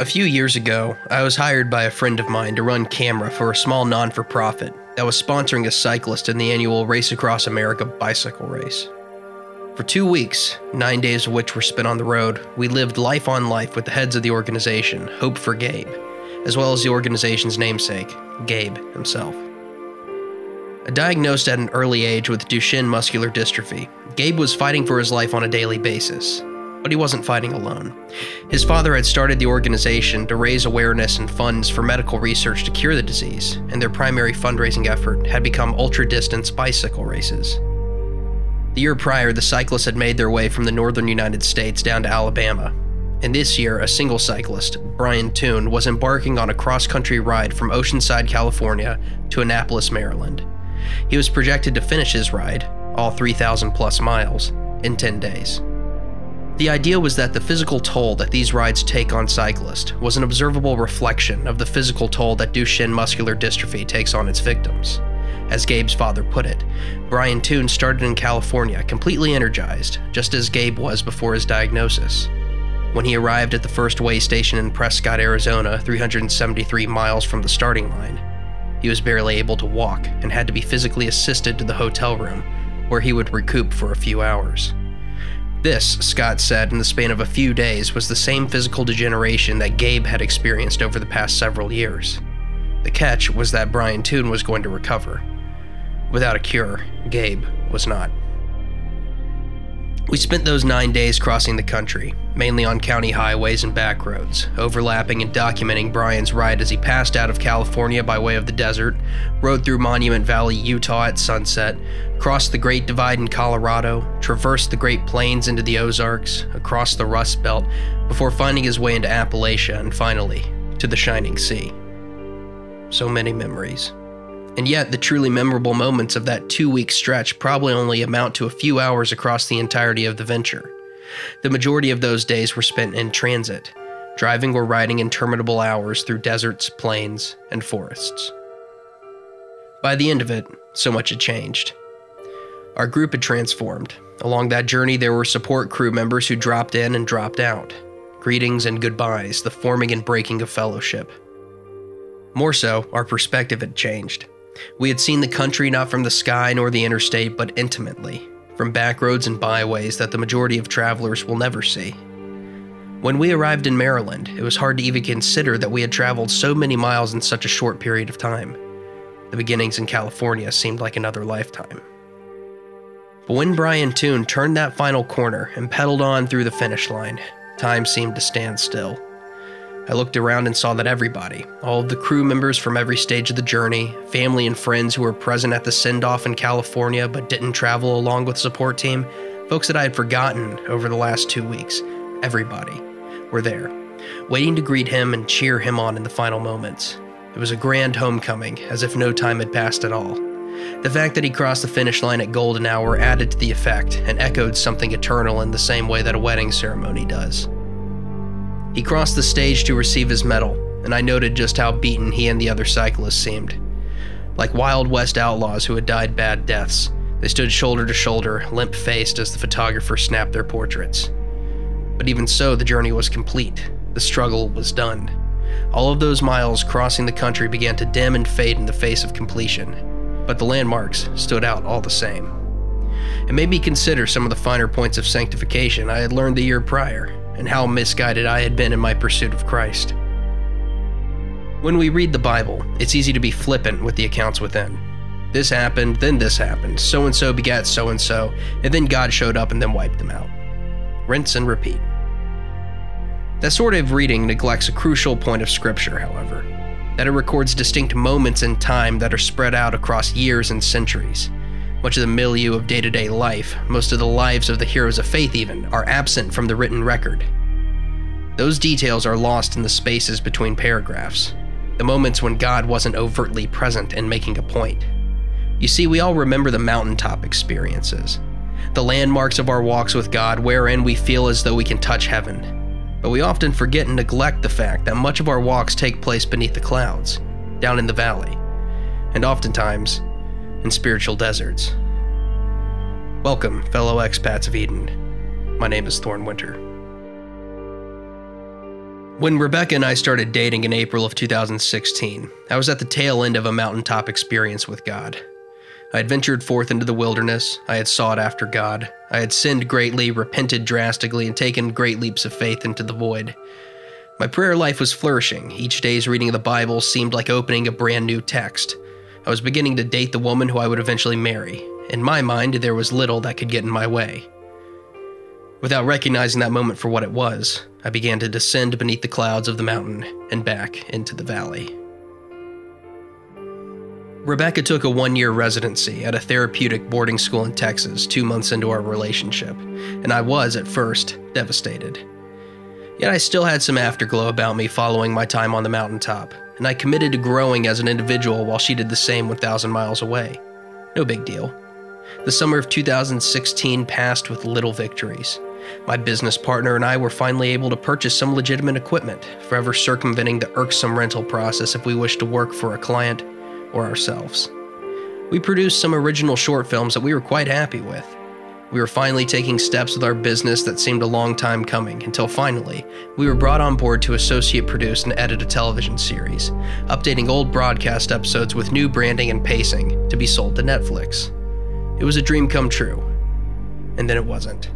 A few years ago, I was hired by a friend of mine to run camera for a small non for profit that was sponsoring a cyclist in the annual Race Across America bicycle race. For two weeks, nine days of which were spent on the road, we lived life on life with the heads of the organization, Hope for Gabe, as well as the organization's namesake, Gabe himself. Diagnosed at an early age with Duchenne muscular dystrophy, Gabe was fighting for his life on a daily basis. But he wasn't fighting alone. His father had started the organization to raise awareness and funds for medical research to cure the disease, and their primary fundraising effort had become ultra distance bicycle races. The year prior, the cyclists had made their way from the northern United States down to Alabama. And this year, a single cyclist, Brian Toon, was embarking on a cross country ride from Oceanside, California to Annapolis, Maryland. He was projected to finish his ride, all 3,000 plus miles, in 10 days. The idea was that the physical toll that these rides take on cyclists was an observable reflection of the physical toll that Duchenne muscular dystrophy takes on its victims. As Gabe's father put it, Brian Toon started in California completely energized, just as Gabe was before his diagnosis. When he arrived at the first way station in Prescott, Arizona, 373 miles from the starting line, he was barely able to walk and had to be physically assisted to the hotel room, where he would recoup for a few hours. This, Scott said, in the span of a few days, was the same physical degeneration that Gabe had experienced over the past several years. The catch was that Brian Toon was going to recover. Without a cure, Gabe was not. We spent those nine days crossing the country, mainly on county highways and back roads, overlapping and documenting Brian's ride as he passed out of California by way of the desert, rode through Monument Valley, Utah at sunset, crossed the Great Divide in Colorado, traversed the Great Plains into the Ozarks, across the Rust Belt, before finding his way into Appalachia and finally to the Shining Sea. So many memories. And yet, the truly memorable moments of that two week stretch probably only amount to a few hours across the entirety of the venture. The majority of those days were spent in transit, driving or riding interminable hours through deserts, plains, and forests. By the end of it, so much had changed. Our group had transformed. Along that journey, there were support crew members who dropped in and dropped out. Greetings and goodbyes, the forming and breaking of fellowship. More so, our perspective had changed. We had seen the country not from the sky nor the interstate, but intimately, from back roads and byways that the majority of travelers will never see. When we arrived in Maryland, it was hard to even consider that we had traveled so many miles in such a short period of time. The beginnings in California seemed like another lifetime. But when Brian Toon turned that final corner and pedaled on through the finish line, time seemed to stand still. I looked around and saw that everybody, all of the crew members from every stage of the journey, family and friends who were present at the send off in California but didn't travel along with the support team, folks that I had forgotten over the last two weeks, everybody were there, waiting to greet him and cheer him on in the final moments. It was a grand homecoming, as if no time had passed at all. The fact that he crossed the finish line at golden hour added to the effect and echoed something eternal in the same way that a wedding ceremony does. He crossed the stage to receive his medal, and I noted just how beaten he and the other cyclists seemed. Like Wild West outlaws who had died bad deaths, they stood shoulder to shoulder, limp faced as the photographer snapped their portraits. But even so, the journey was complete. The struggle was done. All of those miles crossing the country began to dim and fade in the face of completion, but the landmarks stood out all the same. It made me consider some of the finer points of sanctification I had learned the year prior and how misguided I had been in my pursuit of Christ. When we read the Bible, it's easy to be flippant with the accounts within. This happened, then this happened, so and so begat so and so, and then God showed up and then wiped them out. Rinse and repeat. That sort of reading neglects a crucial point of Scripture, however that it records distinct moments in time that are spread out across years and centuries. Much of the milieu of day to day life, most of the lives of the heroes of faith, even, are absent from the written record. Those details are lost in the spaces between paragraphs, the moments when God wasn't overtly present and making a point. You see, we all remember the mountaintop experiences, the landmarks of our walks with God, wherein we feel as though we can touch heaven. But we often forget and neglect the fact that much of our walks take place beneath the clouds, down in the valley, and oftentimes in spiritual deserts. Welcome, fellow expats of Eden. My name is Thorn Winter. When Rebecca and I started dating in April of 2016, I was at the tail end of a mountaintop experience with God. I had ventured forth into the wilderness, I had sought after God, I had sinned greatly, repented drastically, and taken great leaps of faith into the void. My prayer life was flourishing. Each day's reading of the Bible seemed like opening a brand new text. I was beginning to date the woman who I would eventually marry. In my mind, there was little that could get in my way. Without recognizing that moment for what it was, I began to descend beneath the clouds of the mountain and back into the valley. Rebecca took a one year residency at a therapeutic boarding school in Texas two months into our relationship, and I was, at first, devastated. Yet I still had some afterglow about me following my time on the mountaintop, and I committed to growing as an individual while she did the same 1,000 miles away. No big deal. The summer of 2016 passed with little victories. My business partner and I were finally able to purchase some legitimate equipment, forever circumventing the irksome rental process if we wished to work for a client or ourselves. We produced some original short films that we were quite happy with. We were finally taking steps with our business that seemed a long time coming until finally, we were brought on board to associate produce and edit a television series, updating old broadcast episodes with new branding and pacing to be sold to Netflix. It was a dream come true. And then it wasn't.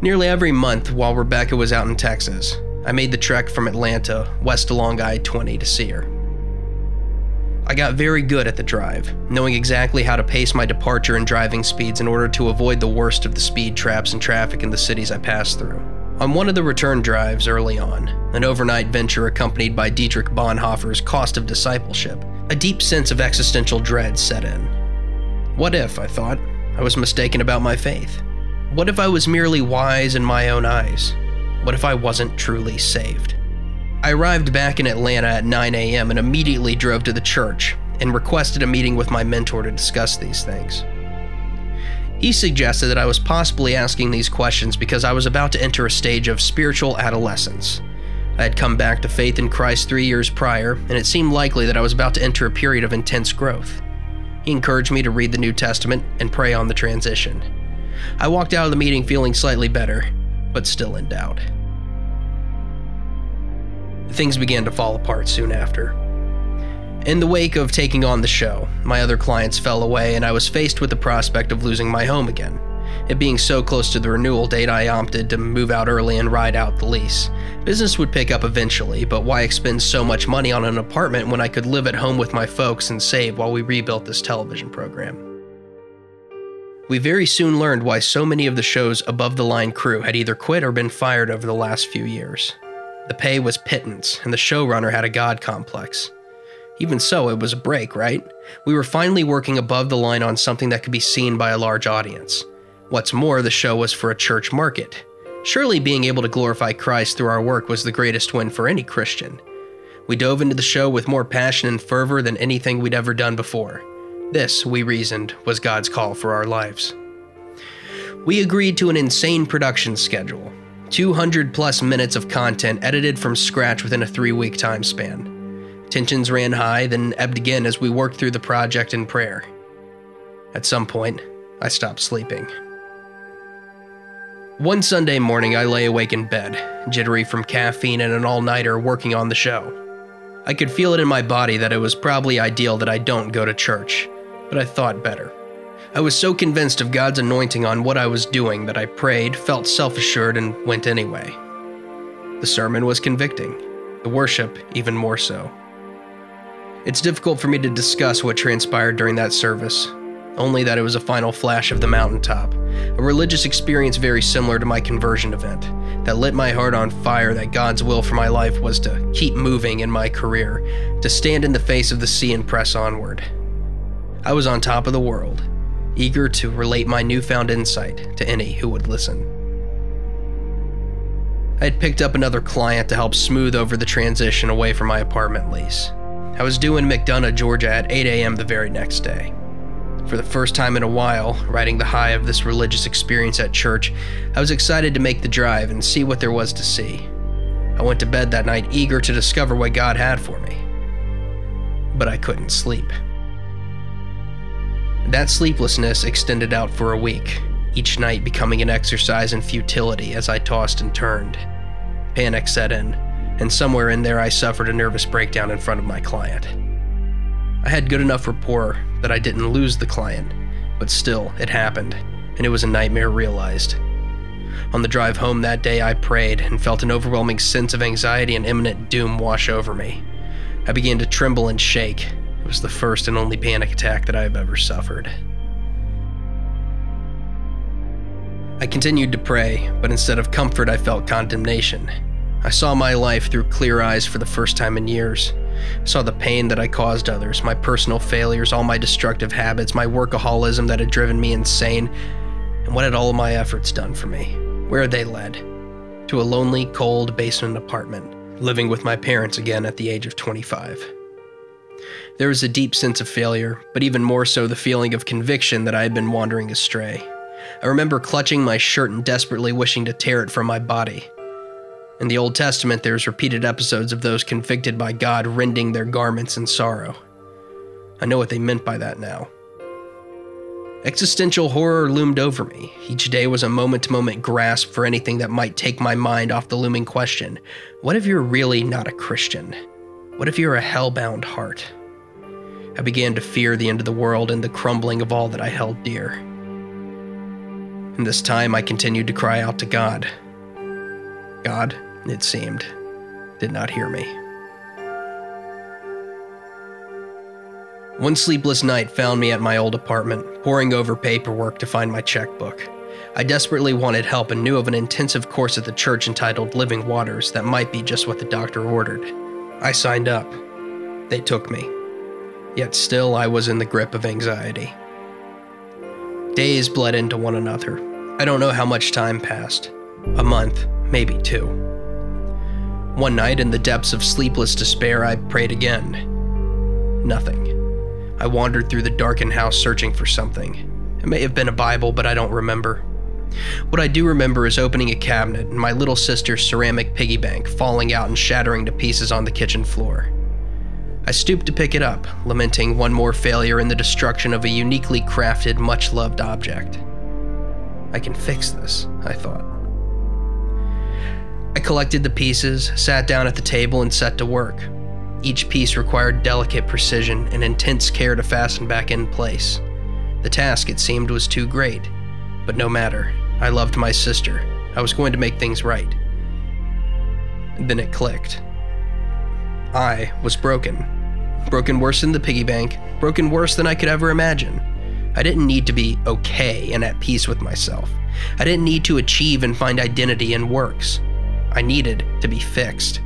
Nearly every month while Rebecca was out in Texas, I made the trek from Atlanta west along I 20 to see her. I got very good at the drive, knowing exactly how to pace my departure and driving speeds in order to avoid the worst of the speed traps and traffic in the cities I passed through. On one of the return drives early on, an overnight venture accompanied by Dietrich Bonhoeffer's Cost of Discipleship, a deep sense of existential dread set in. What if, I thought, I was mistaken about my faith? What if I was merely wise in my own eyes? What if I wasn't truly saved? I arrived back in Atlanta at 9 a.m. and immediately drove to the church and requested a meeting with my mentor to discuss these things. He suggested that I was possibly asking these questions because I was about to enter a stage of spiritual adolescence. I had come back to faith in Christ three years prior, and it seemed likely that I was about to enter a period of intense growth. He encouraged me to read the New Testament and pray on the transition. I walked out of the meeting feeling slightly better, but still in doubt. Things began to fall apart soon after. In the wake of taking on the show, my other clients fell away, and I was faced with the prospect of losing my home again. It being so close to the renewal date, I opted to move out early and ride out the lease. Business would pick up eventually, but why expend so much money on an apartment when I could live at home with my folks and save while we rebuilt this television program? We very soon learned why so many of the show's above the line crew had either quit or been fired over the last few years. The pay was pittance, and the showrunner had a god complex. Even so, it was a break, right? We were finally working above the line on something that could be seen by a large audience. What's more, the show was for a church market. Surely being able to glorify Christ through our work was the greatest win for any Christian. We dove into the show with more passion and fervor than anything we'd ever done before. This, we reasoned, was God's call for our lives. We agreed to an insane production schedule 200 plus minutes of content edited from scratch within a three week time span. Tensions ran high, then ebbed again as we worked through the project in prayer. At some point, I stopped sleeping. One Sunday morning, I lay awake in bed, jittery from caffeine and an all nighter working on the show. I could feel it in my body that it was probably ideal that I don't go to church, but I thought better. I was so convinced of God's anointing on what I was doing that I prayed, felt self assured, and went anyway. The sermon was convicting, the worship even more so. It's difficult for me to discuss what transpired during that service, only that it was a final flash of the mountaintop, a religious experience very similar to my conversion event, that lit my heart on fire that God's will for my life was to keep moving in my career, to stand in the face of the sea and press onward. I was on top of the world, eager to relate my newfound insight to any who would listen. I had picked up another client to help smooth over the transition away from my apartment lease. I was due in McDonough, Georgia at 8 a.m. the very next day. For the first time in a while, riding the high of this religious experience at church, I was excited to make the drive and see what there was to see. I went to bed that night eager to discover what God had for me. But I couldn't sleep. That sleeplessness extended out for a week, each night becoming an exercise in futility as I tossed and turned. Panic set in. and somewhere in there I suffered a nervous breakdown in front of my client. I had good enough rapport that I didn't lose the client, but still, it happened, and it was a nightmare realized. On the drive home that day, I prayed and felt an overwhelming sense of anxiety and imminent doom wash over me. I began to tremble and shake. It was the first and only panic attack that I have ever suffered. I continued to pray, but instead of comfort, I felt condemnation. I saw my life through clear eyes for the first time in years. I saw the pain that I caused others, my personal failures, all my destructive habits, my workaholism that had driven me insane, and what had all of my efforts done for me? Where had they led? To a lonely, cold basement apartment, living with my parents again at the age of 25. There was a deep sense of failure, but even more so the feeling of conviction that I had been wandering astray. I remember clutching my shirt and desperately wishing to tear it from my body. In the Old Testament, there's repeated episodes of those convicted by God rending their garments in sorrow. I know what they meant by that now. Existential horror loomed over me. Each day was a moment to moment grasp for anything that might take my mind off the looming question what if you're really not a Christian? What if you're a hell-bound heart? I began to fear the end of the world and the crumbling of all that I held dear. In this time, I continued to cry out to God. God, it seemed, did not hear me. One sleepless night found me at my old apartment, poring over paperwork to find my checkbook. I desperately wanted help and knew of an intensive course at the church entitled Living Waters that might be just what the doctor ordered. I signed up. They took me. Yet still, I was in the grip of anxiety. Days bled into one another. I don't know how much time passed a month, maybe two. One night, in the depths of sleepless despair, I prayed again. Nothing. I wandered through the darkened house searching for something. It may have been a Bible, but I don't remember. What I do remember is opening a cabinet and my little sister's ceramic piggy bank falling out and shattering to pieces on the kitchen floor. I stooped to pick it up, lamenting one more failure in the destruction of a uniquely crafted, much loved object. I can fix this, I thought. I collected the pieces, sat down at the table, and set to work. Each piece required delicate precision and intense care to fasten back in place. The task, it seemed, was too great. But no matter. I loved my sister. I was going to make things right. then it clicked. I was broken. Broken worse than the piggy bank, broken worse than I could ever imagine. I didn't need to be okay and at peace with myself. I didn't need to achieve and find identity in works. I needed to be fixed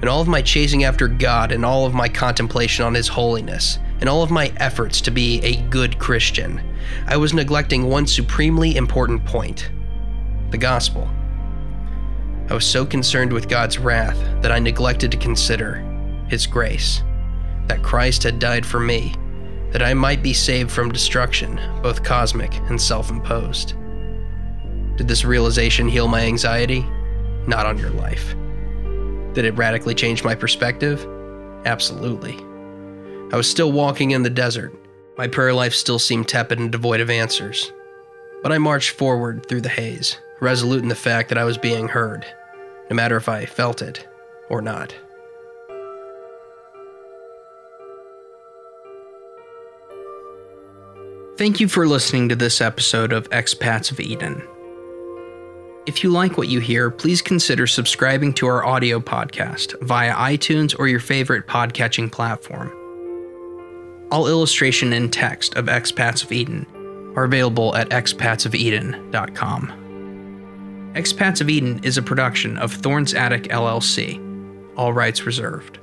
and all of my chasing after God, and all of my contemplation on His holiness, and all of my efforts to be a good Christian, I was neglecting one supremely important point the gospel. I was so concerned with God's wrath that I neglected to consider His grace, that Christ had died for me, that I might be saved from destruction, both cosmic and self imposed. Did this realization heal my anxiety? Not on your life. Did it radically change my perspective? Absolutely. I was still walking in the desert. My prayer life still seemed tepid and devoid of answers. But I marched forward through the haze, resolute in the fact that I was being heard, no matter if I felt it or not. Thank you for listening to this episode of Expats of Eden. If you like what you hear, please consider subscribing to our audio podcast via iTunes or your favorite podcatching platform. All illustration and text of Expats of Eden are available at expatsofeden.com. Expats of Eden is a production of Thorns Attic LLC, all rights reserved.